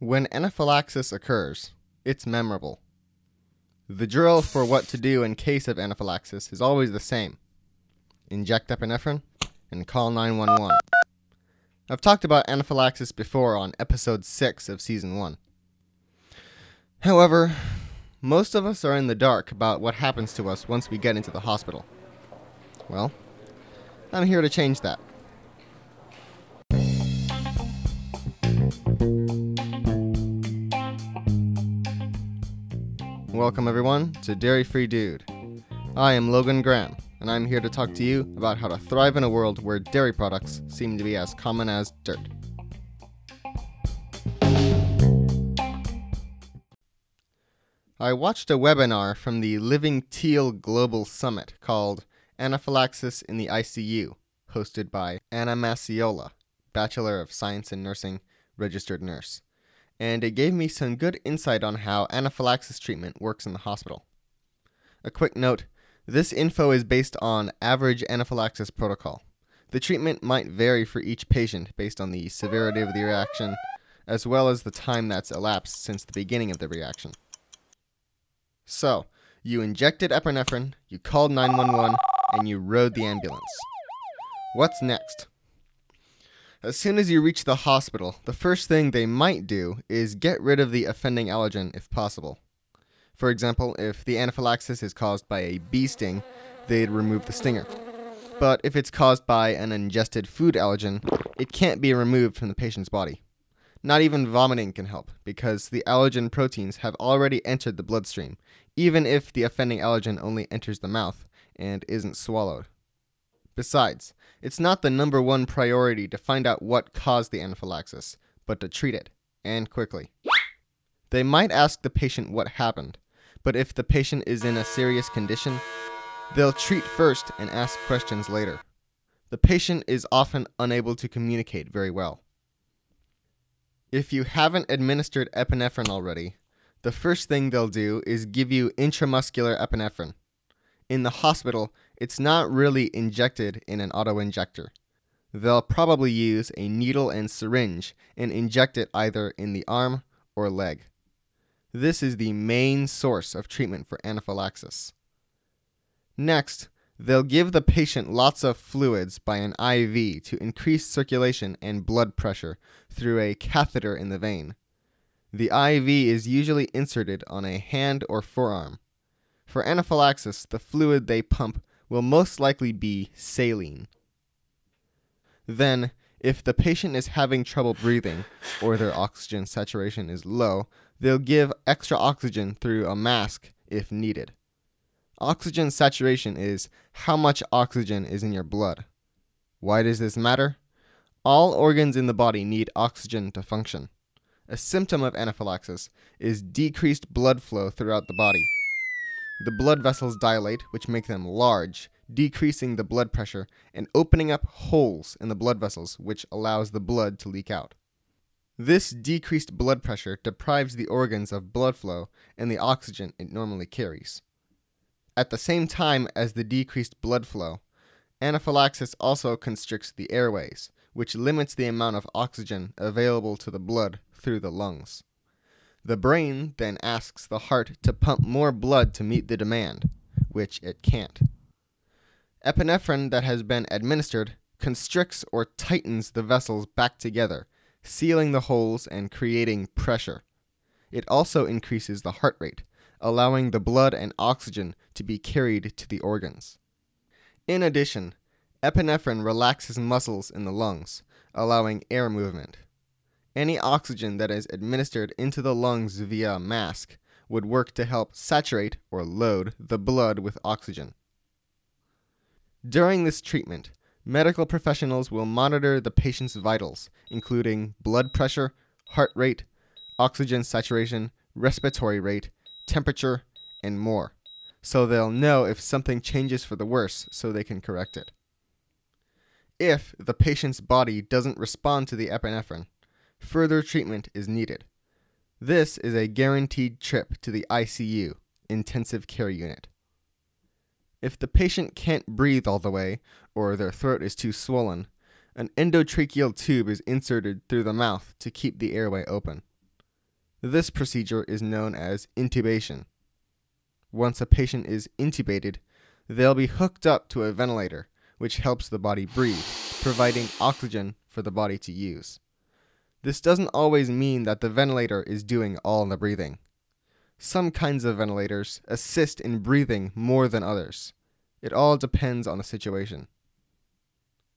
When anaphylaxis occurs, it's memorable. The drill for what to do in case of anaphylaxis is always the same inject epinephrine and call 911. I've talked about anaphylaxis before on episode 6 of season 1. However, most of us are in the dark about what happens to us once we get into the hospital. Well, I'm here to change that. Welcome, everyone, to Dairy Free Dude. I am Logan Graham, and I'm here to talk to you about how to thrive in a world where dairy products seem to be as common as dirt. I watched a webinar from the Living Teal Global Summit called Anaphylaxis in the ICU, hosted by Anna Macciola, Bachelor of Science in Nursing, registered nurse and it gave me some good insight on how anaphylaxis treatment works in the hospital. A quick note this info is based on average anaphylaxis protocol. The treatment might vary for each patient based on the severity of the reaction, as well as the time that's elapsed since the beginning of the reaction. So, you injected epinephrine, you called 911, and you rode the ambulance. What's next? As soon as you reach the hospital, the first thing they might do is get rid of the offending allergen if possible. For example, if the anaphylaxis is caused by a bee sting, they'd remove the stinger. But if it's caused by an ingested food allergen, it can't be removed from the patient's body. Not even vomiting can help, because the allergen proteins have already entered the bloodstream, even if the offending allergen only enters the mouth and isn't swallowed. Besides, it's not the number one priority to find out what caused the anaphylaxis, but to treat it, and quickly. They might ask the patient what happened, but if the patient is in a serious condition, they'll treat first and ask questions later. The patient is often unable to communicate very well. If you haven't administered epinephrine already, the first thing they'll do is give you intramuscular epinephrine. In the hospital, it's not really injected in an auto injector. They'll probably use a needle and syringe and inject it either in the arm or leg. This is the main source of treatment for anaphylaxis. Next, they'll give the patient lots of fluids by an IV to increase circulation and blood pressure through a catheter in the vein. The IV is usually inserted on a hand or forearm. For anaphylaxis, the fluid they pump will most likely be saline. Then, if the patient is having trouble breathing or their oxygen saturation is low, they'll give extra oxygen through a mask if needed. Oxygen saturation is how much oxygen is in your blood. Why does this matter? All organs in the body need oxygen to function. A symptom of anaphylaxis is decreased blood flow throughout the body. The blood vessels dilate, which make them large, decreasing the blood pressure and opening up holes in the blood vessels, which allows the blood to leak out. This decreased blood pressure deprives the organs of blood flow and the oxygen it normally carries. At the same time as the decreased blood flow, anaphylaxis also constricts the airways, which limits the amount of oxygen available to the blood through the lungs. The brain then asks the heart to pump more blood to meet the demand, which it can't. Epinephrine that has been administered constricts or tightens the vessels back together, sealing the holes and creating pressure. It also increases the heart rate, allowing the blood and oxygen to be carried to the organs. In addition, epinephrine relaxes muscles in the lungs, allowing air movement. Any oxygen that is administered into the lungs via a mask would work to help saturate or load the blood with oxygen. During this treatment, medical professionals will monitor the patient's vitals, including blood pressure, heart rate, oxygen saturation, respiratory rate, temperature, and more, so they'll know if something changes for the worse so they can correct it. If the patient's body doesn't respond to the epinephrine, further treatment is needed. This is a guaranteed trip to the ICU, intensive care unit. If the patient can't breathe all the way, or their throat is too swollen, an endotracheal tube is inserted through the mouth to keep the airway open. This procedure is known as intubation. Once a patient is intubated, they'll be hooked up to a ventilator, which helps the body breathe, providing oxygen for the body to use. This doesn't always mean that the ventilator is doing all the breathing. Some kinds of ventilators assist in breathing more than others. It all depends on the situation.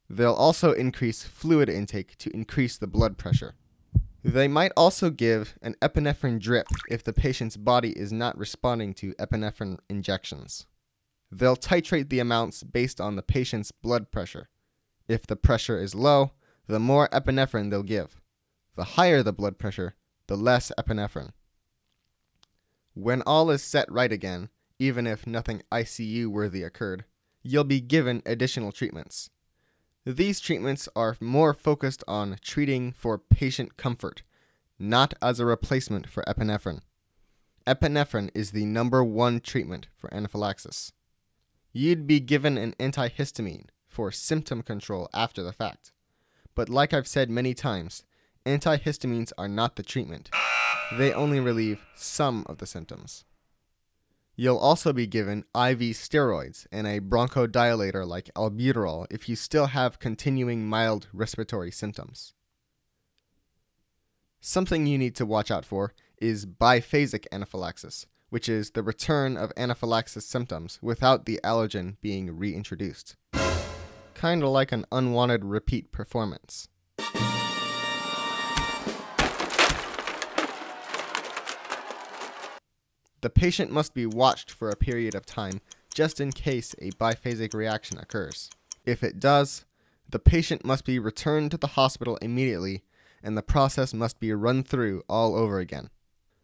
They'll also increase fluid intake to increase the blood pressure. They might also give an epinephrine drip if the patient's body is not responding to epinephrine injections. They'll titrate the amounts based on the patient's blood pressure. If the pressure is low, the more epinephrine they'll give. The higher the blood pressure, the less epinephrine. When all is set right again, even if nothing ICU worthy occurred, you'll be given additional treatments. These treatments are more focused on treating for patient comfort, not as a replacement for epinephrine. Epinephrine is the number one treatment for anaphylaxis. You'd be given an antihistamine for symptom control after the fact. But like I've said many times, antihistamines are not the treatment. They only relieve some of the symptoms. You'll also be given IV steroids and a bronchodilator like albuterol if you still have continuing mild respiratory symptoms. Something you need to watch out for is biphasic anaphylaxis, which is the return of anaphylaxis symptoms without the allergen being reintroduced. Kinda like an unwanted repeat performance. The patient must be watched for a period of time just in case a biphasic reaction occurs. If it does, the patient must be returned to the hospital immediately and the process must be run through all over again.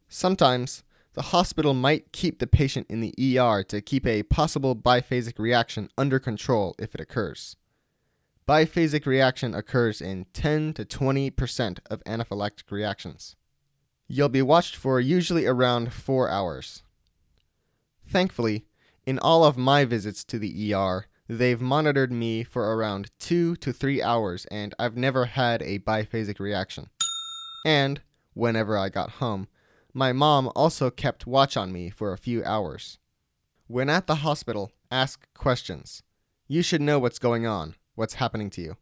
Sometimes, the hospital might keep the patient in the ER to keep a possible biphasic reaction under control if it occurs. Biphasic reaction occurs in 10 to 20% of anaphylactic reactions. You'll be watched for usually around four hours. Thankfully, in all of my visits to the ER, they've monitored me for around two to three hours and I've never had a biphasic reaction. And, whenever I got home, my mom also kept watch on me for a few hours. When at the hospital, ask questions. You should know what's going on, what's happening to you.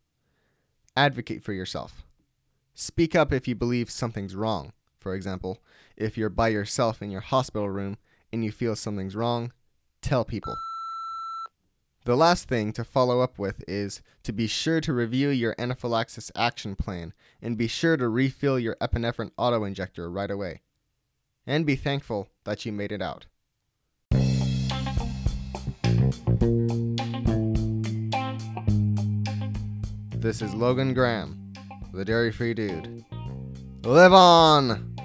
Advocate for yourself. Speak up if you believe something's wrong. For example, if you're by yourself in your hospital room and you feel something's wrong, tell people. The last thing to follow up with is to be sure to review your anaphylaxis action plan and be sure to refill your epinephrine autoinjector right away. And be thankful that you made it out. This is Logan Graham, the Dairy Free Dude. Live on!